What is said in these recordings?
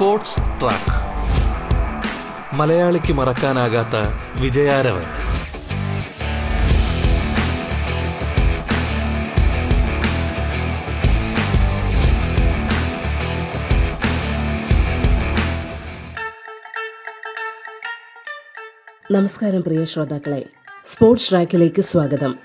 Sports track. മലയാളിക്ക് മറക്കാനാകാത്ത വിജയാരവൻ. നമസ്കാരം പ്രിയ ശ്രോതാക്കളെ. സ്പോർട്സ് ട്രാക്കിലേക്ക് സ്വാഗതം.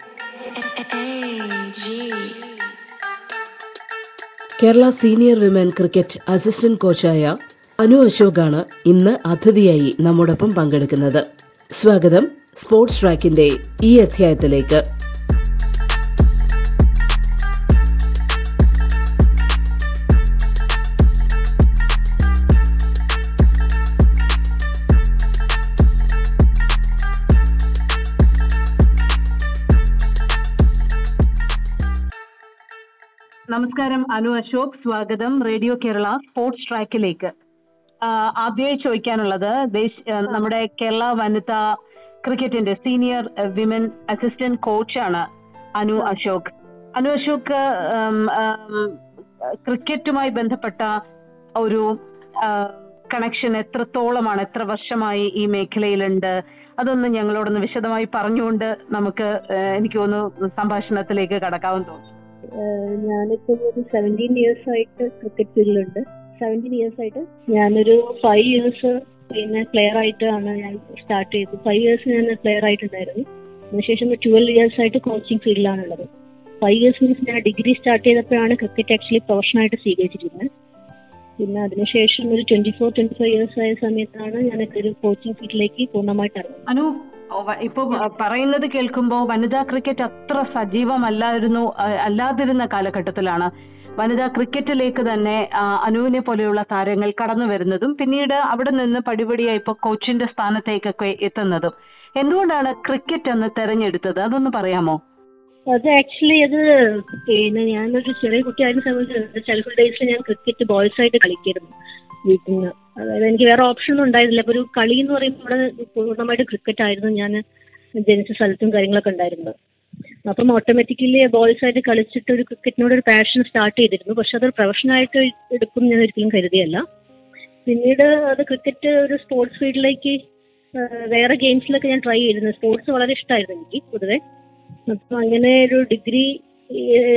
Kerala senior women cricket assistant കോച്ചായ Anu അശോകാണ് ഇന്ന് അതിഥിയായി നമ്മോടൊപ്പം പങ്കെടുക്കുന്നത്. സ്വാഗതം സ്പോർട്സ് ട്രാക്കിന്റെ ഈ അധ്യായത്തിലേക്ക്. നമസ്കാരം അനു അശോക്. സ്വാഗതം. റേഡിയോ കേരള സ്പോർട്സ് ട്രാക്കിലേക്ക്. ആഹ് ആദ്യമായി ചോദിക്കാനുള്ളത് ദേശ് നമ്മുടെ കേരള വനിതാ ക്രിക്കറ്റിന്റെ സീനിയർ വിമൻ അസിസ്റ്റന്റ് കോച്ചാണ് അനു അശോക്. അനു അശോക് ക്രിക്കറ്റുമായി ബന്ധപ്പെട്ട ഒരു കണക്ഷൻ എത്രത്തോളമാണ് എത്ര വർഷമായി ഈ മേഖലയിലുണ്ട് അതൊന്ന് ഞങ്ങളോടൊന്ന് വിശദമായി പറഞ്ഞുകൊണ്ട് നമുക്ക് എനിക്ക് ഒന്ന് സംഭാഷണത്തിലേക്ക് കടക്കാമെന്ന് തോന്നുന്നു. ഞാനിപ്പോ ഒരു സെവന്റീൻ ഇയേഴ്സ് ആയിട്ട് ക്രിക്കറ്റ് ഫീൽഡിലുണ്ട് സെവന്റീൻ ഇയേഴ്സ് ആയിട്ട് ഞാനൊരു ഫൈവ് ഇയേഴ്സ് പിന്നെ ക്ലിയർ ആയിട്ടാണ് ഞാൻ സ്റ്റാർട്ട് ചെയ്തത്. ഫൈവ് ഇയേഴ്സ് ഞാൻ ക്ലിയർ ആയിട്ടുണ്ടായിരുന്നു. അതിനുശേഷം ട്വൽവ് ഇയേഴ്സ് ആയിട്ട് കോച്ചിങ് ഫീൽഡിലാണുള്ളത് ഫൈവ് ഇയേഴ്സ് മീൻസ് ഞാൻ ഡിഗ്രി സ്റ്റാർട്ട് ചെയ്തപ്പോഴാണ് ക്രിക്കറ്റ് ആക്ച്വലി പ്രൊഫഷണലായിട്ട് സ്വീകരിച്ചിരുന്നത് പിന്നെ അതിനുശേഷം ഒരു twenty four twenty five years ആയ സമയത്താണ് ഞാൻ ഒരു കോച്ചിങ് ഫീൽഡിലേക്ക് പൂർണമായിട്ട് ഇറങ്ങുന്നത്. അനു ഇപ്പൊ പറയുന്നത് കേൾക്കുമ്പോൾ വനിതാ ക്രിക്കറ്റ് അത്ര സജീവമല്ലായിരുന്നു അല്ലാതിരുന്ന കാലഘട്ടത്തിലാണ്. വനിതാ ക്രിക്കറ്റിലേക്ക് തന്നെ അനുവിനെ പോലെയുള്ള താരങ്ങൾ കടന്നു വരുന്നതും പിന്നീട് അവിടെ നിന്ന് പടിപടിയായി ഇപ്പൊ കോച്ചിന്റെ സ്ഥാനത്തേക്കൊക്കെ എത്തുന്നതും. എന്തുകൊണ്ടാണ് ക്രിക്കറ്റ് എന്ന് തെരഞ്ഞെടുത്തത്? അതൊന്ന് പറയാമോ? അത് ആക്ച്വലി അത് പിന്നെ ഞാനൊരു ചെറിയ കുട്ടിയായിരുന്ന സമയത്ത് ചൈൽഡ്ഹുഡ് ഡേയ്സിൽ ഞാൻ ക്രിക്കറ്റ് ബോയ്സ് ആയിട്ട് കളിക്കായിരുന്നു വീട്ടിൽ നിന്ന്. അതായത് എനിക്ക് വേറെ ഓപ്ഷൻ ഒന്നും ഉണ്ടായിരുന്നില്ല. അപ്പൊ ഒരു കളി എന്ന് പറയുമ്പോൾ പൂർണമായിട്ട് ക്രിക്കറ്റ് ആയിരുന്നു ഞാൻ ജനിച്ച സ്ഥലത്തും കാര്യങ്ങളൊക്കെ ഉണ്ടായിരുന്നത്. അപ്പം ഓട്ടോമാറ്റിക്കലി ബോൾസ് ആയിട്ട് കളിച്ചിട്ട് ഒരു ക്രിക്കറ്റിനോട് ഒരു പാഷൻ സ്റ്റാർട്ട് ചെയ്തിരുന്നു. പക്ഷെ അതൊരു പ്രൊഫഷണൽ ആയിട്ട് എടുക്കും ഞാൻ ഒരിക്കലും കരുതിയല്ല. പിന്നീട് അത് ക്രിക്കറ്റ് ഒരു സ്പോർട്സ് ഫീൽഡിലേക്ക് വേറെ ഗെയിംസിലൊക്കെ ഞാൻ ട്രൈ ചെയ്തിരുന്നു. സ്പോർട്സ് വളരെ ഇഷ്ടമായിരുന്നു എനിക്ക് പൊതുവെ. അപ്പം അങ്ങനെ ഒരു ഡിഗ്രി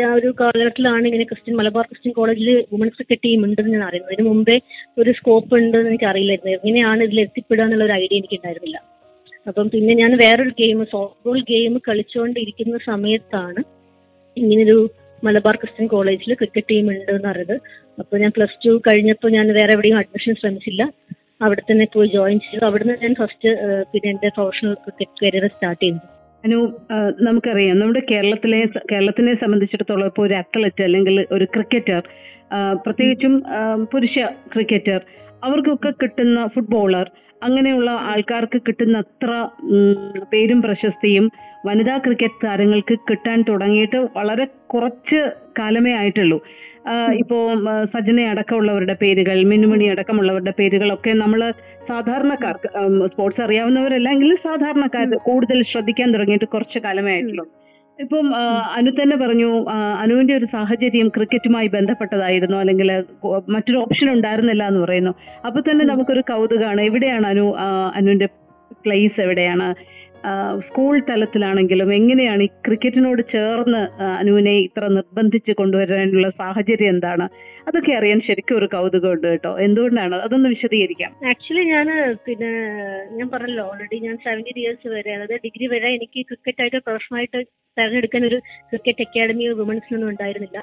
ആ ഒരു കാലഘട്ടത്തിലാണ് ഇങ്ങനെ ക്രിസ്ത്യൻ മലബാർ ക്രിസ്ത്യൻ കോളേജിൽ വുമൻസ് ക്രിക്കറ്റ് ടീം ഉണ്ടെന്ന് ഞാൻ അറിയുന്നത്. അതിന് മുമ്പേ ഒരു സ്കോപ്പ് ഉണ്ടെന്ന് എനിക്ക് അറിയില്ലായിരുന്നു എങ്ങനെയാണ് ഇതിൽ എത്തിപ്പെടുക എന്നുള്ള ഒരു ഐഡിയ എനിക്ക് ഉണ്ടായിരുന്നില്ല അപ്പം പിന്നെ ഞാൻ വേറൊരു ഗെയിം സോഫ്റ്റ്ബോൾ ഗെയിം കളിച്ചുകൊണ്ടിരിക്കുന്ന സമയത്താണ് ഇങ്ങനൊരു മലബാർ ക്രിസ്ത്യൻ കോളേജിൽ ക്രിക്കറ്റ് ടീം ഉണ്ട് എന്ന് അറിയത് അപ്പോൾ ഞാൻ പ്ലസ് ടു കഴിഞ്ഞപ്പോൾ ഞാൻ വേറെ എവിടെയും അഡ്മിഷൻ ശ്രമിച്ചില്ല. അവിടെ തന്നെ പോയി ജോയിൻ ചെയ്തു. അവിടുന്ന് ഞാൻ ഫസ്റ്റ് പിന്നെ എന്റെ പ്രൊഫഷണൽ ക്രിക്കറ്റ് കരിയർ സ്റ്റാർട്ട് ചെയ്തു. അനു നമുക്കറിയാം. നമ്മുടെ കേരളത്തിലെ കേരളത്തിനെ സംബന്ധിച്ചിടത്തോളം ഇപ്പോൾ ഒരു അത്ലറ്റ് അല്ലെങ്കിൽ ഒരു ക്രിക്കറ്റർ പ്രത്യേകിച്ചും പുരുഷ ക്രിക്കറ്റർ അവർക്കൊക്കെ കിട്ടുന്ന ഫുട്ബോളർ അങ്ങനെയുള്ള ആൾക്കാർക്ക് കിട്ടുന്ന അത്ര പേരും പ്രശസ്തിയും വനിതാ ക്രിക്കറ്റ് താരങ്ങൾക്ക് കിട്ടാൻ തുടങ്ങിയിട്ട് വളരെ കുറച്ച് കാലമേ ആയിട്ടുള്ളൂ. ഇപ്പോ സജന അടക്കമുള്ളവരുടെ പേരുകൾ മിന്നുമണി അടക്കമുള്ളവരുടെ പേരുകളൊക്കെ നമ്മൾ സാധാരണക്കാർക്ക് സ്പോർട്സ് അറിയാവുന്നവരല്ല എങ്കിലും സാധാരണക്കാർ കൂടുതൽ ശ്രദ്ധിക്കാൻ തുടങ്ങിയിട്ട് കുറച്ച് കാലമേ ആയിട്ടുള്ളൂ. ഇപ്പം അനു തന്നെ പറഞ്ഞു അനുവിന്റെ ഒരു സാഹചര്യം ക്രിക്കറ്റുമായി ബന്ധപ്പെട്ടതായിരുന്നു അല്ലെങ്കിൽ മറ്റൊരു ഓപ്ഷൻ ഉണ്ടായിരുന്നില്ല എന്ന് പറയുന്നു. അപ്പൊ തന്നെ നമുക്കൊരു കൗതുകമാണ് എവിടെയാണ് അനു അനുവിന്റെ പ്ലേസ് എവിടെയാണ്? സ്കൂൾ തലത്തിലാണെങ്കിലും എങ്ങനെയാണ് ഈ ക്രിക്കറ്റിനോട് ചേർന്ന് അനുവിനെ ഇത്ര നിർബന്ധിച്ച് കൊണ്ടുവരാനുള്ള സാഹചര്യം എന്താണ്? അതൊക്കെ അറിയാൻ ശരിക്കും ഒരു കൗതുകമുണ്ട് കേട്ടോ. എന്തുകൊണ്ടാണ്? അതൊന്ന് വിശദീകരിക്കാം. ആക്ച്വലി ഞാൻ പിന്നെ ഞാൻ പറഞ്ഞല്ലോ ഓൾറെഡി ഞാൻ സെവന്റീൻ ഇയേഴ്സ് വരെ അതായത് ഡിഗ്രി വരെ എനിക്ക് ക്രിക്കറ്റ് ആയിട്ട് പ്രൊഫഷണലായിട്ട് തെരഞ്ഞെടുക്കാൻ ഒരു ക്രിക്കറ്റ് അക്കാഡമി വുമൻസിനൊന്നും ഉണ്ടായിരുന്നില്ല.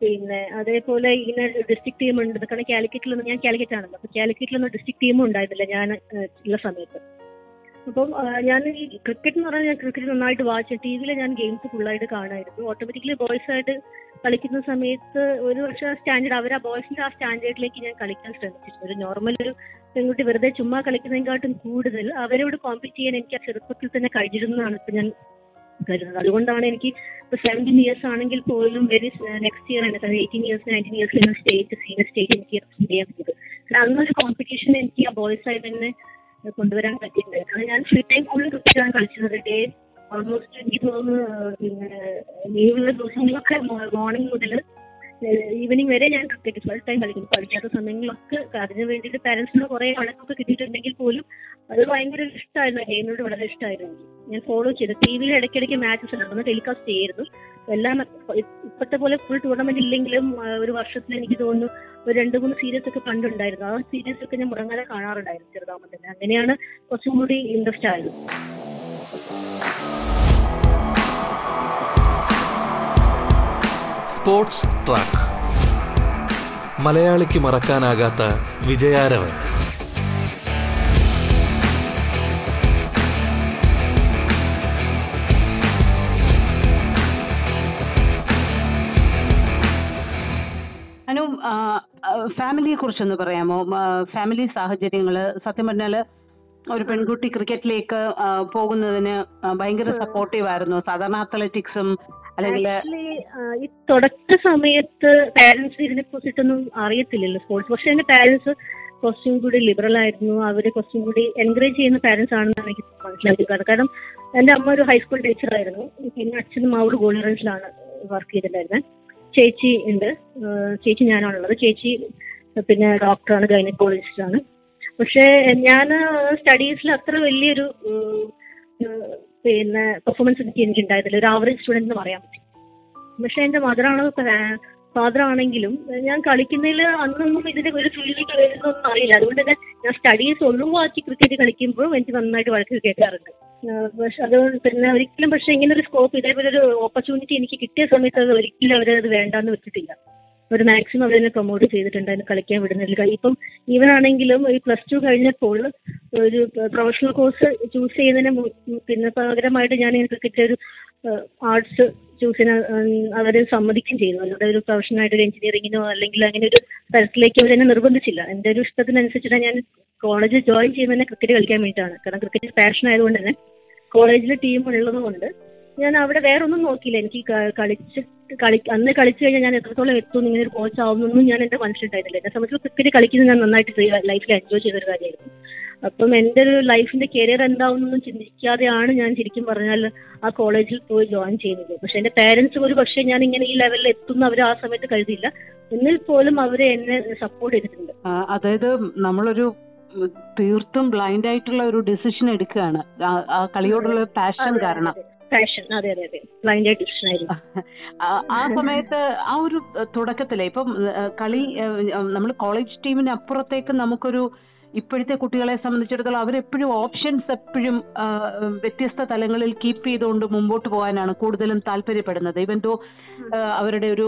പിന്നെ അതേപോലെ ഇങ്ങനെ ഡിസ്ട്രിക്ട് ടീം ഉണ്ട്. കാരണം കാലിക്കറ്റിലൊന്നും ഞാൻ കാലിക്കറ്റ് ആണല്ലോ അപ്പൊ കാലിക്കറ്റിലൊന്നും ഡിസ്ട്രിക്ട് ടീമും ഉണ്ടായിരുന്നില്ല ഞാൻ ഉള്ള സമയത്ത്. അപ്പം ഞാൻ ഈ ക്രിക്കറ്റ് എന്ന് പറഞ്ഞാൽ ഞാൻ ക്രിക്കറ്റ് നന്നായിട്ട് വാച്ച് ടി വിയിൽ ഞാൻ ഗെയിംസ് ഫുള്ളായിട്ട് കാണായിരുന്നു. ഓട്ടോമാറ്റിക്കലി ബോയ്സ് ആയിട്ട് കളിക്കുന്ന സമയത്ത് ഒരു പക്ഷേ സ്റ്റാൻഡേർഡ് അവർ ആ ബോയ്സിന്റെ ആ സ്റ്റാൻഡേർഡിലേക്ക് ഞാൻ കളിക്കാൻ ശ്രമിച്ചിരുന്നു ഒരു നോർമൽ ഒരു പെൺകുട്ടി വെറുതെ ചുമ്മാ കളിക്കുന്നതിനെക്കാട്ടും കൂടുതൽ അവരോട് കോമ്പീറ്റ് ചെയ്യാൻ എനിക്ക് ആ ചെറുപ്പത്തിൽ തന്നെ കഴിഞ്ഞിരുന്നതാണ് ഇപ്പൊ ഞാൻ കരുതുന്നത്. അതുകൊണ്ടാണ് എനിക്ക് ഇപ്പൊ സെവന്റീൻ ഇയേഴ്സ് ആണെങ്കിൽ പോലും വെരി നെക്സ്റ്റ് ഇയർ ആണ് eighteen years nineteen years state senior state എനിക്ക് ചെയ്യാൻ കാരണം അന്നൊരു കോമ്പറ്റീഷൻ എനിക്ക് ആ ബോയ്സ് ആയി തന്നെ കൊണ്ടുവരാൻ പറ്റിയിട്ടുണ്ട് ഞാൻ ഫ്രീ ടൈം കൂടുതൽ ക്രിക്കറ്റാണ് കളിച്ചത് ഡേ ഓൾമോസ്റ്റ് എനിക്ക് തോന്നുന്നു പിന്നെ ലീവുള്ള ദിവസങ്ങളിലൊക്കെ മോർണിംഗ് മുതൽ ഈവനിങ് വരെ ഞാൻ ക്രിക്കറ്റ് ഫുൾ ടൈം കളിക്കുന്നു. പഠിക്കാത്ത സമയങ്ങളിലൊക്കെ അതിന് വേണ്ടിയിട്ട് പാരന്റ്സിന് കുറെ വഴക്കൊക്കെ കിട്ടിയിട്ടുണ്ടെങ്കിൽ പോലും അത് ഭയങ്കര ഇഷ്ടമായിരുന്നു. ഗെയിമിനോട് വളരെ ഇഷ്ടമായിരുന്നു. ഞാൻ ഫോളോ ചെയ്തു. ടി വിയിൽ ഇടയ്ക്കിടയ്ക്ക് മാച്ചസ് നടന്നു ടെലികാസ്റ്റ് ചെയ്യായിരുന്നു. എല്ലാം ഇപ്പോഴത്തെ പോലെ ഫുൾ ടൂർണമെന്റ് ഇല്ലെങ്കിലും ഒരു വർഷത്തിൽ എനിക്ക് തോന്നുന്നു ഒരു രണ്ട് മൂന്ന് സീരീസ് ഒക്കെ കണ്ടുണ്ടായിരുന്നു. ആ സീരീസ് ഒക്കെ ഞാൻ മുടങ്ങാതെ കാണാറുണ്ടായിരുന്നു ചെറുതാകുമ്പോൾ തന്നെ അങ്ങനെയാണ് കുറച്ചും കൂടി ഇൻട്രസ്റ്റ് ആയത്. സ്പോർട്സ് ട്രാക്ക് മലയാളിക്ക് മറക്കാനാകാത്ത വിജയാരവൻ. കുറിച്ചൊന്ന് പറയാമോ? ഫാമിലി സാഹചര്യങ്ങൾ. സത്യം പറഞ്ഞാൽ ഒരു പെൺകുട്ടി ക്രിക്കറ്റിലേക്ക് പോകുന്നതിന് ഭയങ്കര സപ്പോർട്ടീവ് ആയിരുന്നു. സാധാരണ അത്ലറ്റിക്സും അല്ലെങ്കിൽ ഈ തുടക്ക സമയത്ത് പാരന്റ്സ് ഇതിനെ കുറിച്ചിട്ടൊന്നും അറിയത്തില്ലല്ലോ സ്പോർട്സ് പക്ഷെ എന്റെ പാരന്റ്സ് കുറച്ചും കൂടി ലിബറൽ ആയിരുന്നു. അവർ കുറച്ചും കൂടി എൻകറേജ് ചെയ്യുന്ന പാരന്റ്സ് ആണെന്ന് എനിക്ക് മനസ്സിലാക്കിയത് കാരണം എന്റെ അമ്മ ഒരു ഹൈസ്കൂൾ ടീച്ചർ ആയിരുന്നു. പിന്നെ അച്ഛനും മാവൂർ ഗോൾഡ് റേഞ്ചിലാണ് വർക്ക് ചെയ്തിട്ടുണ്ടായിരുന്നത് ചേച്ചി ഉണ്ട്. ചേച്ചി ഞാനാണുള്ളത്. ചേച്ചി പിന്നെ ഡോക്ടറാണ് ഗൈനക്കോളജിസ്റ്റ് ആണ് പക്ഷേ ഞാൻ സ്റ്റഡീസിൽ അത്ര വലിയൊരു പിന്നെ പെർഫോമൻസ് എനിക്ക് എനിക്ക് ഉണ്ടായിരുന്നില്ല ഒരു ആവറേജ് സ്റ്റുഡന്റ് എന്ന് പറയാൻ പറ്റും. പക്ഷെ എന്റെ മദറാണ് ഫാദർ ആണെങ്കിലും ഞാൻ കളിക്കുന്നതിൽ അന്നൊന്നും ഇതിന്റെ ഒരു ഫീൽഡിലേക്ക് വരുന്നൊന്നും അറിയില്ല. അതുകൊണ്ട് തന്നെ ഞാൻ സ്റ്റഡീസ് ഒഴിവാക്കി ക്രിക്കറ്റ് കളിക്കുമ്പോഴും എനിക്ക് നന്നായിട്ട് വഴക്ക് കേൾക്കാറുണ്ട്. പക്ഷെ അത് പിന്നെ ഒരിക്കലും പക്ഷെ ഇങ്ങനെ ഒരു സ്കോപ്പ് ഇതേപോലെ ഒരു ഓപ്പർച്യൂണിറ്റി എനിക്ക് കിട്ടിയ സമയത്ത് അത് ഒരിക്കലും അവരത് വേണ്ടാന്ന് വെച്ചിട്ടില്ല. ഒരു മാക്സിമം അവരെന്നെ പ്രൊമോട്ട് ചെയ്തിട്ടുണ്ട് അതിന് കളിക്കാൻ വിടുന്നില്ല ഇപ്പം ഈവൻ ആണെങ്കിലും ഈ പ്ലസ് ടു കഴിഞ്ഞപ്പോൾ ഒരു പ്രൊഫഷണൽ കോഴ്സ് ചൂസ് ചെയ്യുന്നതിന് പിന്നെ പകരമായിട്ട് ഞാൻ ക്രിക്കറ്റ് ഒരു ആർട്സ് ചൂസിന് അവരെ സമ്മതിക്കുകയും ചെയ്തു. അല്ലാതെ ഒരു പ്രൊഫഷനായിട്ട് ഒരു എഞ്ചിനീയറിങ്ങിനോ അല്ലെങ്കിൽ അങ്ങനെ ഒരു തരത്തിലേക്ക് അവർ എന്നെ നിർബന്ധിച്ചില്ല. എന്റെ ഒരു ഇഷ്ടത്തിനനുസരിച്ചിട്ടാണ് ഞാൻ കോളേജ് ജോയിൻ ചെയ്യുന്നത് ക്രിക്കറ്റ് കളിക്കാൻ വേണ്ടിയിട്ടാണ്. കാരണം ക്രിക്കറ്റ് പാഷൻ ആയതുകൊണ്ട് തന്നെ കോളേജിൽ ടീം ഉള്ളത് കൊണ്ട് ഞാൻ അവിടെ വേറെ ഒന്നും നോക്കിയില്ല. എനിക്ക് കളിച്ച് കളി അന്ന് കളിച്ചു കഴിഞ്ഞാൽ ഞാൻ എത്രത്തോളം എത്തും ഇങ്ങനെ ഒരു കോച്ച് ആവുന്നൊന്നും ഞാൻ എന്റെ മനസ്സിലുണ്ടായിരുന്നില്ല. എന്നെ സംബന്ധിച്ച് ക്രിക്കറ്റ് കളിക്കുന്നത് ഞാൻ നന്നായിട്ട് ലൈഫിൽ എൻജോയ് ചെയ്തൊരു കാര്യമായിരുന്നു. അപ്പം എന്റെ ഒരു ലൈഫിന്റെ കരിയർ എന്താവുന്നൊന്നും ചിന്തിക്കാതെയാണ് ഞാൻ ശരിക്കും പറഞ്ഞാൽ ആ കോളേജിൽ പോയി ജോയിൻ ചെയ്യുന്നത്. പക്ഷെ എന്റെ പേരൻസ് ഒരു പക്ഷേ ഞാൻ ഇങ്ങനെ ഈ ലെവലിൽ എത്തുന്ന അവർ ആ സമയത്ത് കരുതിയില്ല. എന്നിൽ പോലും അവരെ എന്നെ സപ്പോർട്ട് ചെയ്തിട്ടുണ്ട്. അതായത് നമ്മളൊരു തീർത്തും ബ്ലൈൻഡ് ആയിട്ടുള്ള ഒരു ഡിസിഷൻ എടുക്കുകയാണ്. ആ കളിയോടുള്ള പാഷൻ കാരണം. പാഷൻ അതെ അതെ അതെ. ബ്ലൈൻഡ് ആയിട്ട് ആയിരുന്നു ആ സമയത്ത് ആ ഒരു തുടക്കത്തിലെ ഇപ്പം കളി നമ്മൾ കോളേജ് ടീമിന് അപ്പുറത്തേക്ക് നമുക്കൊരു ഇപ്പോഴത്തെ കുട്ടികളെ സംബന്ധിച്ചിടത്തോളം അവരെപ്പോഴും ഓപ്ഷൻസ് എപ്പോഴും വ്യത്യസ്ത തലങ്ങളിൽ കീപ്പ് ചെയ്തുകൊണ്ട് മുമ്പോട്ട് പോകാനാണ് കൂടുതലും താല്പര്യപ്പെടുന്നത്. ഇവൻ ദോ അവരുടെ ഒരു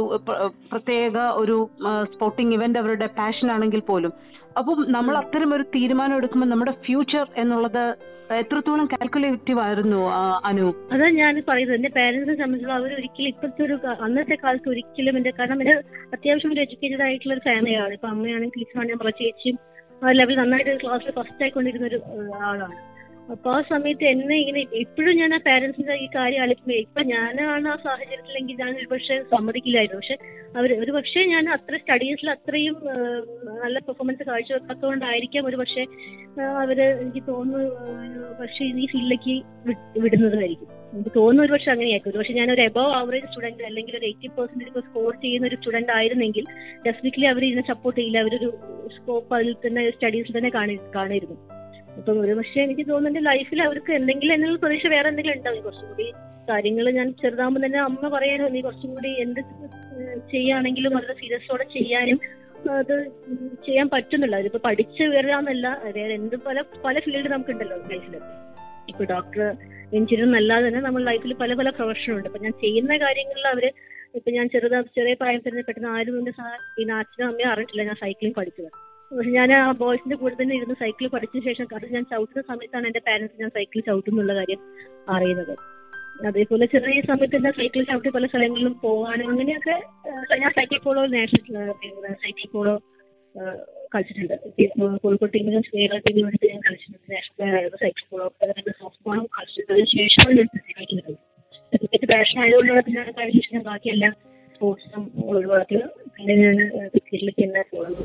പ്രത്യേക ഒരു സ്പോർട്ടിംഗ് ഇവന്റ് അവരുടെ പാഷൻ ആണെങ്കിൽ പോലും. അപ്പം നമ്മൾ അത്തരം ഒരു തീരുമാനം എടുക്കുമ്പോൾ നമ്മുടെ ഫ്യൂച്ചർ എന്നുള്ളത് എത്രത്തോളം കാൽക്കുലേറ്റീവ് ആയിരുന്നു അനു? അതാ ഞാൻ പറയുന്നത്. എന്റെ പേരന്റ്സിനെ സംബന്ധിച്ചിടത്തോളം അവർ ഒരിക്കലും ഇപ്പോഴത്തെ ഒരു അന്നത്തെ കാലത്ത് ഒരിക്കലും എന്റെ കാരണം എന്റെ അത്യാവശ്യം ഒരു എഡ്യൂക്കേറ്റഡ് ആയിട്ടുള്ള ഒരു ഫാമിലിയാണ് ഇപ്പൊ അമ്മയാണെങ്കിൽ ടീച്ചറാണ് ചേച്ചിയും ലെവൽ നന്നായിട്ട് ക്ലാസ്സിൽ ഫസ്റ്റ് ആയിക്കൊണ്ടിരുന്ന ഒരു ആളാണ്. അപ്പൊ ആ സമയത്ത് എന്നെ ഇങ്ങനെ ഇപ്പോഴും ഞാൻ ആ പാരന്റ്സിന്റെ ഈ കാര്യം ആലോചിക്കുമ്പോൾ ഇപ്പൊ ഞാനാണ് ആ സാഹചര്യത്തിലെങ്കിൽ ഞാൻ ഒരുപക്ഷെ സമ്മതിക്കില്ലായിരുന്നു. പക്ഷെ അവർ ഒരു പക്ഷേ ഞാൻ അത്ര സ്റ്റഡീസിൽ അത്രയും നല്ല പെർഫോമൻസ് കാഴ്ചവെക്കാത്തതുകൊണ്ടായിരിക്കാം ഒരു പക്ഷെ അവർ എനിക്ക് തോന്നുന്നു പക്ഷെ ഈ ഫീൽഡിലേക്ക് വിടുന്നതായിരിക്കും. എനിക്ക് തോന്നുന്നു ഒരു പക്ഷെ അങ്ങനെയായിരിക്കും. ഒരു പക്ഷെ ഞാൻ ഒരു എബവ് ആവറേജ് സ്റ്റുഡന്റ് അല്ലെങ്കിൽ ഒരു എയ്റ്റി പെർസെന്റേജ് സ്കോർ ചെയ്യുന്ന ഒരു സ്റ്റുഡന്റ് ആയിരുന്നെങ്കിൽ ഡെഫിനറ്റ്ലി അവർ ഇതിനെ സപ്പോർട്ട് ചെയ്യില്ല. അവരൊരു സ്കോപ്പ് അതിൽ തന്നെ സ്റ്റഡീസിൽ തന്നെ കാണി കാണരുന്നു അപ്പം ഒരു പക്ഷെ എനിക്ക് തോന്നുന്നുണ്ട് ലൈഫിൽ അവർക്ക് എന്തെങ്കിലും എന്നുള്ള പ്രതീക്ഷ വേറെ എന്തെങ്കിലും ഉണ്ടാവും. കുറച്ചും കൂടി കാര്യങ്ങൾ ഞാൻ ചെറുതാകുമ്പോൾ തന്നെ അമ്മ പറയാനോ നീ കുറച്ചും കൂടി എന്ത് ചെയ്യാണെങ്കിലും വളരെ സീരിയസോടെ ചെയ്യാനും അത് ചെയ്യാൻ പറ്റുന്നില്ല. അതിപ്പോ പഠിച്ച് വരാന്നല്ല വേറെ എന്ത് പല പല ഫീൽഡ് നമുക്കുണ്ടല്ലോ ലൈഫിൽ ഇപ്പൊ ഡോക്ടർ എഞ്ചിനീയർ എന്നല്ലാതെ തന്നെ നമ്മൾ ലൈഫിൽ പല പല പ്രൊഫഷൻ ഉണ്ട്. അപ്പൊ ഞാൻ ചെയ്യുന്ന കാര്യങ്ങളിൽ അവർ ഇപ്പൊ ഞാൻ ചെറുതാ ചെറിയ പ്രായം തന്നെ പെട്ടെന്ന് ആരും എന്റെ പിന്നെ അച്ഛനും അമ്മയും അറിഞ്ഞിട്ടില്ല ഞാൻ സൈക്ലിംഗ് പഠിച്ചത്. ഞാൻ ആ ബോയ്സിന്റെ കൂടെ തന്നെ ഇരുന്ന് സൈക്കിൾ പഠിച്ച ശേഷം അത് ഞാൻ ചവിട്ടുന്ന സമയത്താണ് എന്റെ പാരന്റ്സ് ഞാൻ സൈക്കിൾ ചവിട്ടുന്നുള്ള കാര്യം അറിയുന്നത്. അതേപോലെ ചെറിയ സമയത്ത് ഞാൻ സൈക്കിൾ ചവിട്ടി പല സ്ഥലങ്ങളിലും പോകാനും അങ്ങനെയൊക്കെ ഞാൻ cycle polo national cycle polo കളിച്ചിട്ടുണ്ട്. കോഴിക്കോട് ടീമിനും കേരള ടീമിനും ഞാൻ കളിച്ചിട്ടുണ്ട്. നാഷണൽ സൈക്കിൾ പോളോ സോഫ്റ്റ് ബോളും കളിച്ചിട്ടുണ്ട് അതിന് ശേഷമാണ് ഞാൻ ക്രിക്കറ്റ് ക്രിക്കറ്റ് പാഷൻ ആയതുകൊണ്ടാണ് പിന്നെ അതിന് ശേഷം ഞാൻ ബാക്കി എല്ലാ സ്പോർട്സും ഒഴിവാക്കി പിന്നെ ഞാൻ ക്രിക്കറ്റിലേക്ക് തന്നെ പോകുന്നത്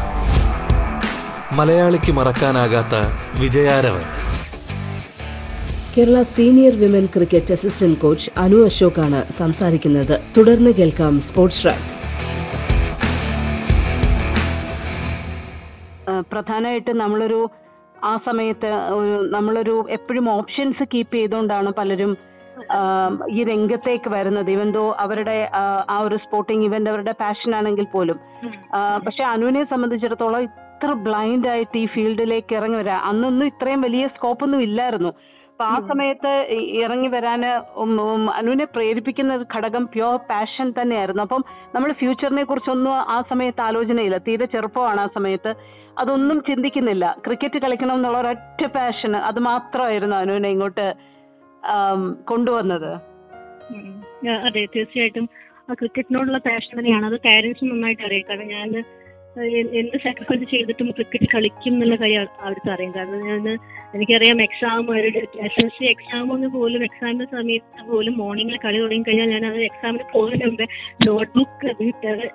മലയാളിക്ക് മറക്കാനാകാത്ത വിജയാരവൻ. Kerala senior women cricket assistant coach Anu Ashok ആണ് സംസാരിക്കുന്നത്. തുടർന്ന് കേൾക്കാം സ്പോർട്സ് ട്രാക്ക്. പ്രധാനമായിട്ട് നമ്മളൊരു ആ സമയത്ത് ഒരു നമ്മളൊരു എപ്പോഴും ഓപ്ഷൻസ് കീപ്പ് ചെയ്തുകൊണ്ടാണ് പലരും ഈ രംഗത്തേക്ക് വരുന്നത്. ഇവൻ ദോ അവരുടെ ആ, ഒരു സ്പോർട്ടിങ് ഇവന്റ് അവരുടെ പാഷൻ ആണെങ്കിൽ പോലും. പക്ഷെ അനുവിനെ സംബന്ധിച്ചിടത്തോളം ഇത്ര ബ്ലൈൻഡ് ആയിട്ട് ഈ ഫീൽഡിലേക്ക് ഇറങ്ങി വരാ. അന്നൊന്നും ഇത്രയും വലിയ സ്കോപ്പ് ഒന്നും ഇല്ലായിരുന്നു. അപ്പൊ ആ സമയത്ത് ഇറങ്ങി ഉം, അനുവിനെ പ്രേരിപ്പിക്കുന്ന ഒരു ഘടകം പ്യോർ പാഷൻ തന്നെയായിരുന്നു. അപ്പം നമ്മൾ ഫ്യൂച്ചറിനെ കുറിച്ചൊന്നും ആ സമയത്ത് ആലോചനയില്ല. തീരെ ചെറുപ്പമാണ് ആ സമയത്ത്. അതൊന്നും ചിന്തിക്കുന്നില്ല. ക്രിക്കറ്റ് കളിക്കണം എന്നുള്ള ഒരൊറ്റ പാഷൻ അത് മാത്രമായിരുന്നു അനുവിനെ ഇങ്ങോട്ട് കൊണ്ടുവന്നത്. അതെ തീർച്ചയായിട്ടും. ക്രിക്കറ്റിനോടുള്ള പാഷൻ തന്നെയാണ്. അത് പാരന്റ്സ് നന്നായിട്ട് അറിയാം. കാരണം ഞാൻ എന്ത് സാക്രിഫൈസ് ചെയ്തിട്ടും ക്രിക്കറ്റ് കളിക്കും എന്നുള്ള കാര്യം അവ- അവർക്ക് അറിയാം. കാരണം ഞാൻ എനിക്കറിയാം exam S L C exam പോലും എക്സാമിന്റെ സമയത്ത് പോലും മോർണിംഗിൽ കളി തുടങ്ങി കഴിഞ്ഞാൽ ഞാൻ അത് എക്സാമിന് പോകുന്നതിന് മുമ്പേ നോട്ട്ബുക്ക്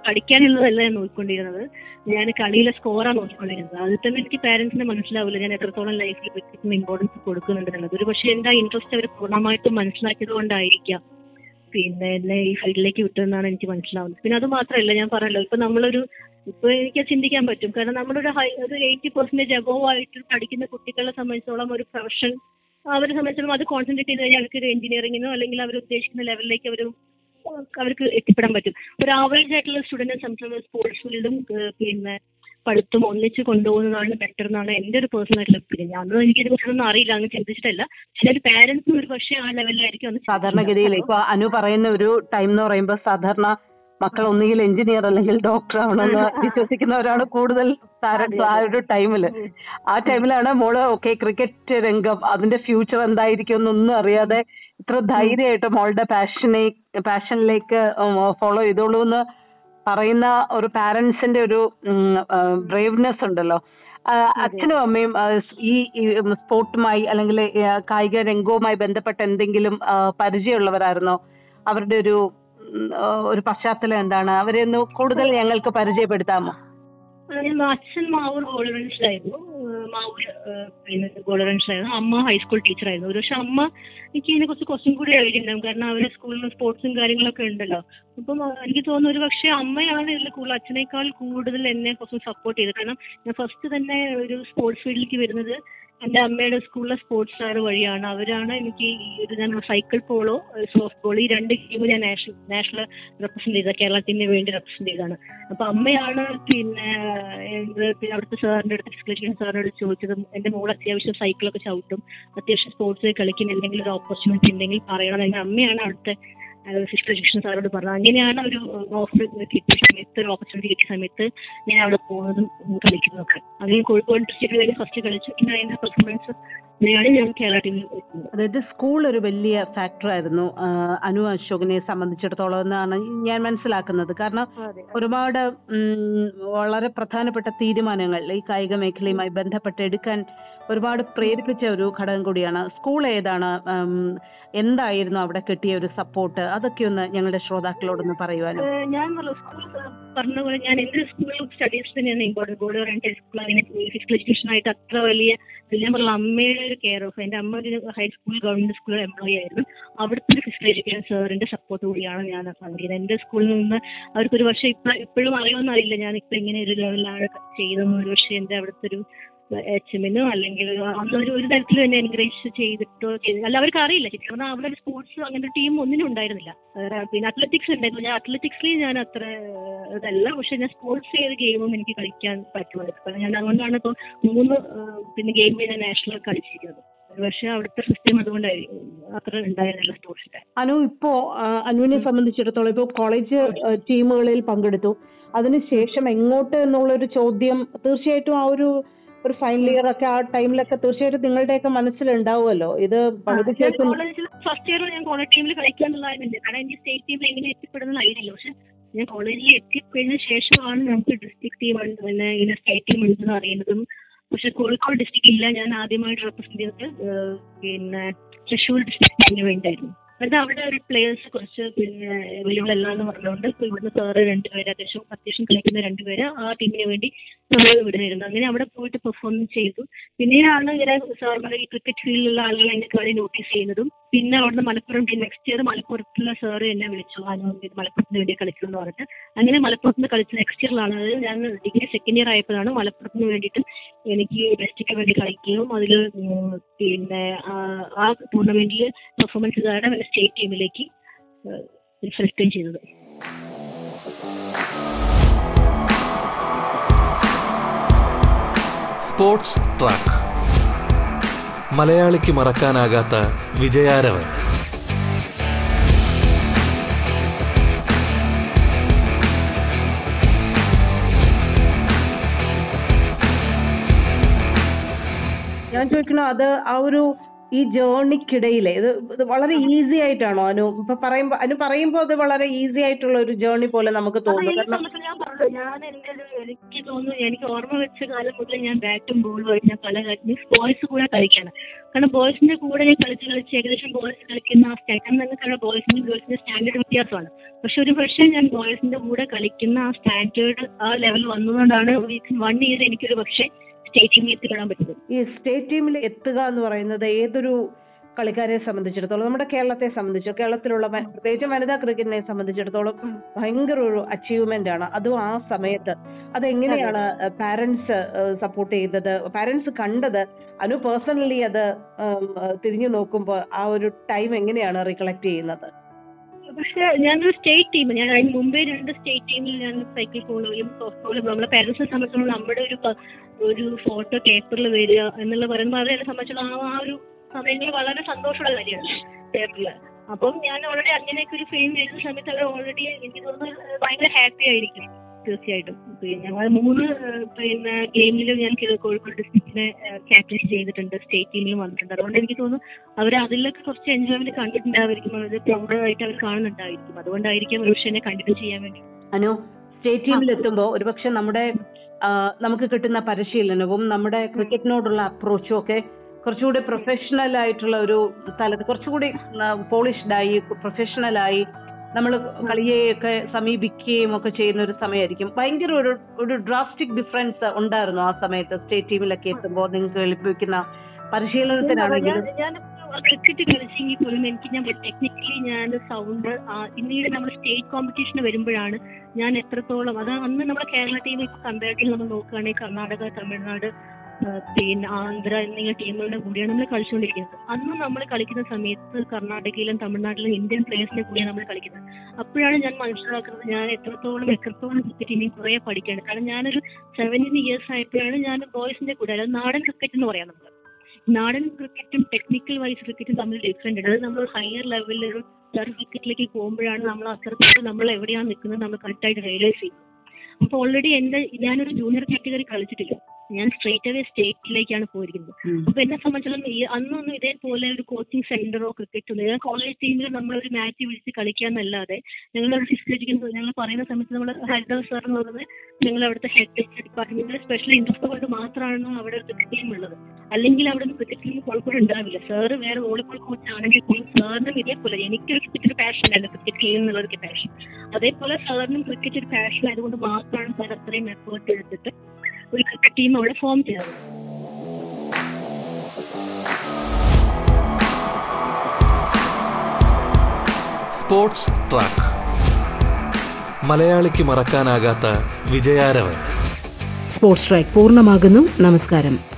പഠിക്കാനുള്ളതല്ല ഞാൻ നോക്കിക്കൊണ്ടിരുന്നത്. ഞാൻ കളിയിലെ സ്കോറാണ് നോക്കിക്കൊണ്ടിരുന്നത്. അതിൽ തന്നെ എനിക്ക് പാരന്റ്സിന് മനസ്സിലാവില്ല ഞാൻ എത്രത്തോളം ലൈഫിൽ ക്രിക്കറ്റിന് ഇമ്പോർട്ടൻസ് കൊടുക്കുന്നുണ്ടെന്നുള്ളത് ഒരു പക്ഷേ എന്റെ ഇൻട്രസ്റ്റ് അവർ പൂർണമായിട്ടും മനസ്സിലാക്കിയത് കൊണ്ടായിരിക്കാം. പിന്നെ എന്നെ ഈ ഫീൽഡിലേക്ക് വിട്ടതെന്നാണ് എനിക്ക് മനസ്സിലാവുന്നത്. പിന്നെ അത് മാത്രമല്ല ഞാൻ പറഞ്ഞല്ലോ ഇപ്പൊ നമ്മളൊരു ഇപ്പൊ എനിക്ക് ചിന്തിക്കാൻ പറ്റും. കാരണം നമ്മളൊരു ഹൈ ഒരു എയ്റ്റി പെർസെന്റേജ് അബോവ് ആയിട്ട് പഠിക്കുന്ന കുട്ടികളെ സംബന്ധിച്ചോളം ഒരു പ്രൊഫഷൻ അവരെ സംബന്ധിച്ചോളം അത് കോൺസെൻട്രേറ്റ് ചെയ്ത് കഴിഞ്ഞാൽ അവർക്ക് ഒരു എഞ്ചിനീയറിംഗിനോ അല്ലെങ്കിൽ അവർ ഉദ്ദേശിക്കുന്ന ലെവലിലേക്ക് അവർ അവർക്ക് എത്തിപ്പെടാൻ പറ്റും. ഒരു ആവറേജ് ആയിട്ടുള്ള സ്റ്റുഡന്റിനെ സംബന്ധിച്ചോളം സ്പോർട്സ് ഫീൽഡും പിന്നെ പഠിത്തം ഒന്നിച്ച് കൊണ്ടുപോകുന്നതാണ് ബെറ്റർ എന്നാണ് എന്റെ ഒരു പേഴ്സണൽ ആയിട്ടുള്ള ഒപ്പീനിയൻ അന്ന് എനിക്ക് ഇത് കുറിച്ചൊന്നും അറിയില്ല അങ്ങ് ചിന്തിച്ചിട്ടില്ല. ചില പാരന്റ്സും ഒരു പക്ഷേ ആ ലെവലിലായിരിക്കും സാധാരണഗതിയിൽ ഇപ്പൊ അനു പറയുന്ന ഒരു ടൈം എന്ന് പറയുമ്പോൾ സാധാരണ മക്കൾ ഒന്നുകിൽ എഞ്ചിനീയർ അല്ലെങ്കിൽ ഡോക്ടർ ആവണമെന്ന് വിശ്വസിക്കുന്നവരാണ് കൂടുതൽ പാരന്റ്സ് ആ ഒരു ടൈമിൽ ആ ടൈമിലാണ് മോൾ ഓക്കെ ക്രിക്കറ്റ് രംഗം അതിന്റെ ഫ്യൂച്ചർ എന്തായിരിക്കും എന്നൊന്നും അറിയാതെ ഇത്ര ധൈര്യമായിട്ട് മോളുടെ പാഷനെ പാഷനിലേക്ക് ഫോളോ ചെയ്തോളൂ എന്ന് പറയുന്ന ഒരു പാരന്റ്സിന്റെ ഒരു ബ്രേവ്നെസ് ഉണ്ടല്ലോ. അച്ഛനും അമ്മയും ഈ സ്പോർട്ടുമായി അല്ലെങ്കിൽ കായിക രംഗവുമായി ബന്ധപ്പെട്ട എന്തെങ്കിലും പരിചയമുള്ളവരായിരുന്നോ? അവരുടെ ഒരു ഒരു പശ്ചാത്തലം എന്താണ്? അവരെ ഒന്ന് കൂടുതൽ ഞങ്ങൾക്ക് പരിചയപ്പെടുത്താമോ? അച്ഛൻ മാവൂർ ഗോൾഡൻസിലായിരുന്നു മാവൂർ പിന്നെ ഗോൾഡൻസിലായിരുന്നു അമ്മ ഹൈസ്കൂൾ ടീച്ചറായിരുന്നു ഒരു പക്ഷെ അമ്മ എനിക്ക് ഇതിനെ കുറിച്ച് കുറച്ചും കൂടി അറിയിക്കുന്നുണ്ടാവും കാരണം അവരെ സ്കൂളിൽ സ്പോർട്സും കാര്യങ്ങളൊക്കെ ഉണ്ടല്ലോ. അപ്പം എനിക്ക് തോന്നുന്നു ഒരു പക്ഷേ അമ്മയാണ് ഇതിൽ കൂടുതൽ അച്ഛനേക്കാൾ കൂടുതൽ എന്നെ കുറച്ച് സപ്പോർട്ട് ചെയ്തത്. കാരണം ഞാൻ ഫസ്റ്റ് തന്നെ ഒരു സ്പോർട്സ് ഫീൽഡിലേക്ക് വരുന്നത് എന്റെ അമ്മയുടെ സ്കൂളിലെ സ്പോർട്സ് സാർ വഴിയാണ്. അവരാണ് എനിക്ക് ഈ ഞാൻ സൈക്കിൾ പോളോ സോഫ്റ്റ് ബോൾ ഈ രണ്ട് ഗെയിം ഞാൻ നാഷണൽ റെപ്രസെന്റ് ചെയ്ത കേരളത്തിന് വേണ്ടി റെപ്രസെന്റ് ചെയ്താണ് അപ്പൊ അമ്മയാണ് പിന്നെ പിന്നെ അവിടുത്തെ സാറിന്റെ അടുത്ത് ഫിസിക്കൽ സാറിനോട് ചോദിച്ചത് എന്റെ മോൾ അത്യാവശ്യം സൈക്കിളൊക്കെ ചവിട്ടും അത്യാവശ്യം സ്പോർട്സ് കളിക്കുന്ന എന്തെങ്കിലും ഒരു ഓപ്പർച്യൂണിറ്റി ഉണ്ടെങ്കിൽ പറയണം എന്റെ അമ്മയാണ് ഫിസിക്കൽ എഡ്യൂക്കേഷൻ സാറോട് പറഞ്ഞു. അങ്ങനെയാണ് ഒരു ഓഫർ കിട്ടിയ സമയത്ത് ഒരു ഓപ്പർച്യൂണിറ്റി കിട്ടിയ സമയത്ത് ഞാൻ അവിടെ പോകുന്നതും കളിക്കുന്നതും ഒക്കെ അങ്ങനെ കോഴിക്കോട് ഡിസ്ട്രിക്റ്റിൽ വേണ്ടി ഫസ്റ്റ് കളിച്ചു. പിന്നെ അതിന്റെ പെർഫോമൻസ് അതായത് സ്കൂൾ ഒരു വലിയ ഫാക്ടർ ആയിരുന്നു. അനു അശോകനെ സംബന്ധിച്ചിടത്തോളം എന്നാണ് ഞാൻ മനസ്സിലാക്കുന്നത്. കാരണം ഒരുപാട് വളരെ പ്രധാനപ്പെട്ട തീരുമാനങ്ങൾ ഈ കായിക മേഖലയുമായി ബന്ധപ്പെട്ട് എടുക്കാൻ ഒരുപാട് പ്രേരിപ്പിച്ച ഒരു ഘടകം കൂടിയാണ്. സ്കൂൾ ഏതാണ്? എന്തായിരുന്നു അവിടെ കിട്ടിയ ഒരു സപ്പോർട്ട് അതൊക്കെ ഒന്ന് ഞങ്ങളുടെ ശ്രോതാക്കളോടൊന്ന് ഏഹ് ഞാൻ സ്കൂൾ പറഞ്ഞ ഞാൻ എന്റെ സ്കൂൾ സ്റ്റഡീസ് തന്നെയാണ് ഇമ്പോർട്ടന്റ് ഗോൾഡ് റെന്റ് സ്കൂൾ അങ്ങനെ ഫിസിക്കൽ എഡ്യൂക്കേഷൻ ആയിട്ട് അത്ര വലിയ ഞാൻ പറഞ്ഞ അമ്മയുടെ ഒരു കെയർ ഓഫ് എന്റെ അമ്മ ഒരു ഹൈസ്കൂൾ ഗവൺമെന്റ് സ്കൂൾ എംപ്ലോയി ആയിരുന്നു. അവിടുത്തെ ഒരു ഫിസിക്കൽ എഡ്യൂക്കേഷൻ സാറിന്റെ സപ്പോർട്ട് കൂടിയാണ് ഞാൻ പങ്കിയത് എന്റെ സ്കൂളിൽ നിന്ന് അവർക്കൊരു പക്ഷേ ഇപ്പൊ ഇപ്പോഴും അറിയുമെന്നറിയില്ല ഞാൻ ഇപ്പൊ ഇങ്ങനെ ഒരു ലെവലിലാണ് ചെയ്തെന്ന് ഒരു പക്ഷേ എന്റെ അവിടുത്തെ ഒരു എച്ച് എമ്മിനോ അല്ലെങ്കിൽ ഒരു ഒരു തരത്തിലും എന്നെ എൻകറേജ് ചെയ്തിട്ടോ ചെയ്ത് അല്ല അവർക്ക് അറിയില്ല ശരിക്കും പറഞ്ഞാൽ അവിടെ ഒരു സ്പോർട്സ് അങ്ങനത്തെ ടീം ഒന്നിനും ഉണ്ടായിരുന്നില്ല. പിന്നെ അത്ലറ്റിക്സ് ഉണ്ടായിരുന്നു. ഞാൻ അത്ലറ്റിക്സിൽ ഞാൻ അത്ര ഇതല്ല. പക്ഷെ ഞാൻ സ്പോർട്സ് ചെയ്ത ഗെയിമും എനിക്ക് കളിക്കാൻ പറ്റുമായിരുന്നു. ഞാൻ അതുകൊണ്ടാണ് ഇപ്പോൾ മൂന്ന് പിന്നെ ഗെയിമിൽ ഞാൻ നാഷണൽ കളിച്ചിരിക്കുന്നത്. പക്ഷെ അവിടുത്തെ സിസ്റ്റം സ്പോർട്സിന്റെ അനു ഇപ്പോ അനുവിനെ സംബന്ധിച്ചിടത്തോളം ഇപ്പോ കോളേജ് ടീമുകളിൽ പങ്കെടുത്തു. അതിനുശേഷം എങ്ങോട്ട് എന്നുള്ള ഒരു ചോദ്യം തീർച്ചയായിട്ടും ആ ഒരു ഒരു ഫൈനൽ ഇയർ ഒക്കെ ആ ടൈമിലൊക്കെ തീർച്ചയായിട്ടും നിങ്ങളുടെയൊക്കെ മനസ്സിലുണ്ടാവുമല്ലോ. ഇത് കോളേജിൽ ഫസ്റ്റ് ഇയർ ഞാൻ കോളേജ് ടീമിൽ കളിക്കാന്നുള്ളതായിരുന്നു കാരണം എനിക്ക് സ്റ്റേറ്റ് ടീമിൽ എങ്ങനെ എത്തിപ്പെടുന്ന ഐഡിയ പക്ഷെ ഞാൻ കോളേജിൽ എത്തിക്കഴിഞ്ഞ ശേഷമാണ് നമുക്ക് ഡിസ്ട്രിക്ട് ടീം ഉണ്ട്. പിന്നെ ഇങ്ങനെ സ്റ്റേറ്റ് ടീം ഉണ്ടെന്ന് അറിയുന്നതും. പക്ഷെ കോഴിക്കോട് ഡിസ്ട്രിക്ട് ഇല്ല. ഞാൻ ആദ്യമായിട്ട് റെപ്രസെന്റ് ചെയ്തത് പിന്നെ തൃശ്ശൂർ ഡിസ്ട്രിക്റ്റിന് വേണ്ടിയായിരുന്നു. എന്നിട്ട് അവിടെ ഒരു പ്ലേയേഴ്സ് കുറച്ച് പിന്നെ അവൈലബിൾ അല്ല എന്ന് പറഞ്ഞുകൊണ്ട് ഇപ്പൊ ഇവിടുന്ന് സാറ് രണ്ടുപേര് അത്യാവശ്യം അത്യാവശ്യം കളിക്കുന്ന രണ്ടുപേര് ആ ടീമിന് വേണ്ടി നമ്മൾ വിടുന്നിരുന്നു അങ്ങനെ അവിടെ പോയിട്ട് പെർഫോം ചെയ്തു. പിന്നെയാണ് ഇങ്ങനെ സാറിന്റെ ഈ ക്രിക്കറ്റ് ഫീൽഡിലുള്ള ആളുകൾ എന്റെ കളി നോട്ടീസ് ചെയ്യുന്നതും പിന്നെ അവിടുന്ന് മലപ്പുറം നെക്സ്റ്റ് ഇയർ മലപ്പുറത്തുള്ള സാറ് എന്നെ വിളിച്ചു. അനു മലപ്പുറത്തിന് വേണ്ടി കളിക്കും എന്ന് പറഞ്ഞിട്ട്. അങ്ങനെ മലപ്പുറത്ത് നിന്ന് കളിച്ച നെക്സ്റ്റ് ഇയറിലാണ് ഞാൻ ഡിഗ്രി സെക്കൻഡ് ഇയർ ആയപ്പോഴാണ് മലപ്പുറത്തിന് വേണ്ടിയിട്ട് എനിക്ക് ബെസ്റ്റിക്ക് വേണ്ടി കളിക്കുകയും അതിൽ പിന്നെ ആ ടൂർണമെന്റിൽ പെർഫോമൻസ് കാരണം സ്റ്റേറ്റ് ടീമിലേക്ക് സെലക്ട് ചെയ്തത്. സ്പോർട്സ് ട്രാക്ക് മലയാളിക്ക് മറക്കാനാകാത്ത വിജയാരവൻ. ഞാൻ ചോദിക്കണോ അത് ആ ഒരു ഈ ജേർണിക്കിടയിലെ ഇത് ഇത് വളരെ ഈസി ആയിട്ടാണോ അനു ഇപ്പൊ പറയുമ്പോ അനു പറയുമ്പോ അത് വളരെ ഈസി ആയിട്ടുള്ള ഒരു ജേർണി പോലെ നമുക്ക് തോന്നുന്നു കാരണം ഞാൻ പറഞ്ഞു ഞാൻ എന്റെ ഒരു എനിക്ക് തോന്നുന്നു എനിക്ക് ഓർമ്മ വെച്ച കാലം മുതൽ ഞാൻ ബാറ്റും ബോളും ആയിട്ട് ഞാൻ പല മീൻസ് ബോയ്സ് കൂടെ കളിക്കാണ്. കാരണം ബോയ്സിന്റെ കൂടെ ഞാൻ കളിച്ച് കളിച്ച് ഏകദേശം ബോയ്സ് കളിക്കുന്ന ആ സ്റ്റാൻഡ് കാരണം ബോയ്സിന്റെ ഗേൾസിന്റെ സ്റ്റാൻഡേർഡ് വ്യത്യാസമാണ്. പക്ഷെ ഒരു പക്ഷേ ഞാൻ ബോയ്സിന്റെ കൂടെ കളിക്കുന്ന ആ സ്റ്റാൻഡേർഡ് ആ ലെവൽ വന്നതുകൊണ്ടാണ് വൺ ഇയർ എനിക്കൊരു പക്ഷേ സ്റ്റേറ്റ് ടീമിൽ എത്തിപ്പെടാൻ പറ്റുന്നത്. ഈ സ്റ്റേറ്റ് ടീമിൽ എത്തുക എന്ന് പറയുന്നത് ഏതൊരു കളിക്കാരെ സംബന്ധിച്ചിടത്തോളം നമ്മുടെ കേരളത്തെ സംബന്ധിച്ചു കേരളത്തിലുള്ള പ്രത്യേകിച്ച് വനിതാ ക്രിക്കറ്റിനെ സംബന്ധിച്ചിടത്തോളം ഭയങ്കര ഒരു അച്ചീവ്മെന്റ് ആണ്. അതും ആ സമയത്ത്. അതെങ്ങനെയാണ് പാരന്റ്സ് സപ്പോർട്ട് ചെയ്തത്? പാരന്റ്സ് കണ്ടത്? അനു പേഴ്സണലി അത് തിരിഞ്ഞു നോക്കുമ്പോൾ ആ ഒരു ടൈം എങ്ങനെയാണ് റിക്കളക്ട് ചെയ്യുന്നത്? പക്ഷെ ഞാനൊരു സ്റ്റേറ്റ് ടീം ഞാൻ അതിന് മുമ്പേ രണ്ട് സ്റ്റേറ്റ് ടീമിൽ ഞാൻ സൈക്കിൾ പോളുകയും സോഫ്റ്റ് ബോളും നമ്മളെ പേരൻസിനെ സംബന്ധിച്ചോളം നമ്മുടെ ഒരു ഒരു ഫോട്ടോ പേപ്പറിൽ വരിക എന്നുള്ള പറയുമ്പോൾ അവരെ സംബന്ധിച്ചോളം ആ ഒരു സമയങ്ങളിൽ വളരെ സന്തോഷമുള്ള കാര്യമാണ് പേപ്പറിൽ അപ്പം ഞാൻ ഓൾറെഡി അങ്ങനെയൊക്കെ ഒരു ഫെയിം വരുന്ന സമയത്ത് അവർ ഓൾറെഡി എനിക്ക് തോന്നുന്നു ഭയങ്കര ഹാപ്പി ആയിരിക്കും. തീർച്ചയായിട്ടും. പിന്നെ മൂന്ന് പിന്നെ ഗെയിമിലും ഞാൻ കോഴിക്കോട് ഡിസ്ട്രിക്റ്റിനെ ക്യാപ്റ്റൻ ചെയ്തിട്ടുണ്ട്. സ്റ്റേറ്റ് ടീമിലും വന്നിട്ടുണ്ട്. അതുകൊണ്ട് എനിക്ക് തോന്നുന്നു അവർ അതിലൊക്കെ കുറച്ച് എൻജോയ്മെന്റ് കണ്ടിട്ടുണ്ടായിരിക്കും അത് പ്രൗഡായിട്ട് അവർ കാണുന്നുണ്ടായിരിക്കും അതുകൊണ്ടായിരിക്കും ഒരു പക്ഷേ എന്നെ കണ്ടിന്യൂ ചെയ്യാൻ വേണ്ടി. അനു സ്റ്റേറ്റ് ടീമിൽ എത്തുമ്പോൾ ഒരുപക്ഷെ നമ്മുടെ നമുക്ക് കിട്ടുന്ന പരിശീലനവും നമ്മുടെ ക്രിക്കറ്റിനോടുള്ള അപ്രോച്ചും ഒക്കെ കുറച്ചുകൂടി പ്രൊഫഷണൽ ആയിട്ടുള്ള ഒരു സ്ഥലത്ത് കുറച്ചുകൂടി പോളിഷ്ഡായി പ്രൊഫഷണലായി നമ്മൾ കളിയെയൊക്കെ സമീപിക്കുകയും ഒക്കെ ചെയ്യുന്ന ഒരു സമയമായിരിക്കും. ഭയങ്കര ഒരു ഒരു ഡ്രാസ്റ്റിക് ഡിഫറൻസ് ഉണ്ടായിരുന്നു ആ സമയത്ത് സ്റ്റേറ്റ് ടീമിലൊക്കെ എത്തുമ്പോൾ നിങ്ങൾക്ക് ലഭിക്കുന്ന പരിശീലനത്തിനാണെങ്കിലും. ക്രിക്കറ്റ് കളിച്ചെങ്കിൽ പോലും എനിക്ക് ഞാൻ ടെക്നിക്കലി ഞാൻ സൗണ്ട് പിന്നീട് നമ്മൾ സ്റ്റേറ്റ് കോമ്പറ്റീഷന് വരുമ്പോഴാണ് ഞാൻ എത്രത്തോളം അത് അന്ന് നമ്മുടെ കേരള ടീം കമ്പാരിറ്റീവ് നമ്മൾ നോക്കുകയാണെങ്കിൽ കർണാടക തമിഴ്നാട് പിന്നെ ആന്ധ്ര എന്നീ ടീമുകളുടെ കൂടിയാണ് നമ്മൾ കളിച്ചുകൊണ്ടിരിക്കുന്നത്. അന്ന് നമ്മൾ കളിക്കുന്ന സമയത്ത് കർണാടകയിലും തമിഴ്നാട്ടിലും ഇന്ത്യൻ പ്ലേയേഴ്സിന്റെ കൂടിയാണ് നമ്മൾ കളിക്കുന്നത്. അപ്പോഴാണ് ഞാൻ മനസ്സിലാക്കുന്നത് ഞാൻ എത്രത്തോളം എത്രത്തോളം ക്രിക്കറ്റ് ഇനിയും കുറെ പഠിക്കാണ്. കാരണം ഞാനൊരു സെവന്റീൻ ഇയേഴ്സ് ആയപ്പോഴാണ് ഞാൻ ബോയ്സിന്റെ കൂടെ അതായത് നാടൻ ക്രിക്കറ്റ് എന്ന് പറയാം നമ്മൾ. നാടൻ ക്രിക്കറ്റും ടെക്നിക്കൽ വൈസ് ക്രിക്കറ്റും തമ്മിൽ ഡിഫറെന്റ് ഉണ്ട്. അത് നമ്മൾ ഹയർ ലെവലിൽ ഒരു ടർഫ് ക്രിക്കറ്റിലേക്ക് പോകുമ്പോഴാണ് നമ്മൾ അത്രത്തോളം നമ്മൾ എവിടെയാണ് നിൽക്കുന്നത് നമ്മൾ കറക്റ്റായിട്ട് റിയലൈസ് ചെയ്യുന്നത്. അപ്പൊ ഓൾറെഡി എന്റെ ഞാനൊരു ജൂനിയർ കാറ്റഗറി കളിച്ചിട്ടില്ല. ഞാൻ സ്ട്രേറ്റ് അവേ സ്റ്റേറ്റിലേക്കാണ് പോയിരിക്കുന്നത്. അപ്പൊ എന്നെ സംബന്ധിച്ചിടത്തോളം ഈ അന്നൊന്നും ഇതേപോലെ ഒരു കോച്ചിങ് സെന്ററോ ക്രിക്കറ്റോ ഞാൻ കോളേജ് ടീമിൽ നമ്മളൊരു മാച്ച് വിളിച്ച് കളിക്കാന്നല്ലാതെ ഞങ്ങളൊരു ഫിസിക്കലിക്ക് ഞങ്ങൾ പറയുന്ന സമയത്ത് നമ്മൾ ഹരിദാസ് സാർ എന്ന് പറയുന്നത് ഞങ്ങൾ അവിടുത്തെ ഹെഡ് ഡിപ്പാർട്ട്മെന്റിൽ സ്പെഷ്യൽ ഇൻട്രസ്റ്റ് കൊണ്ട് മാത്രമാണ് അവിടെ ഒരു ക്രിക്കറ്റ് ടീം ഉള്ളത്? അല്ലെങ്കിൽ അവിടെ ക്രിക്കറ്റ് ടീം കോഴിക്കോട് ഉണ്ടാവില്ല. സാറ് വേറെ വോളിബോൾ കോച്ച് ആണെങ്കിൽ പോലും സാറിനും ഇതേപോലെ എനിക്കൊരു ക്രിക്കറ്റ് ഒരു പാഷൻ ആയിരുന്നു ക്രിക്കറ്റ് ടീം എന്നുള്ളൊരു പാഷൻ അതേപോലെ സാറിനും ക്രിക്കറ്റ് ഒരു പാഷൻ ആയതുകൊണ്ട് മാത്രമാണ് സാർ അത്രയും എഫേർട്ട് എടുത്തിട്ട് ഒരു ക്രിക്കറ്റ് ടീം അവിടെ ഫോം ചെയ്തത്. സ്പോർട്സ് ട്രാക്ക് മലയാളിക്ക് മറക്കാനാകാത്ത വിജയാരവൻ. സ്പോർട്സ് ട്രാക്ക് പൂർണമാകുന്നു. നമസ്കാരം.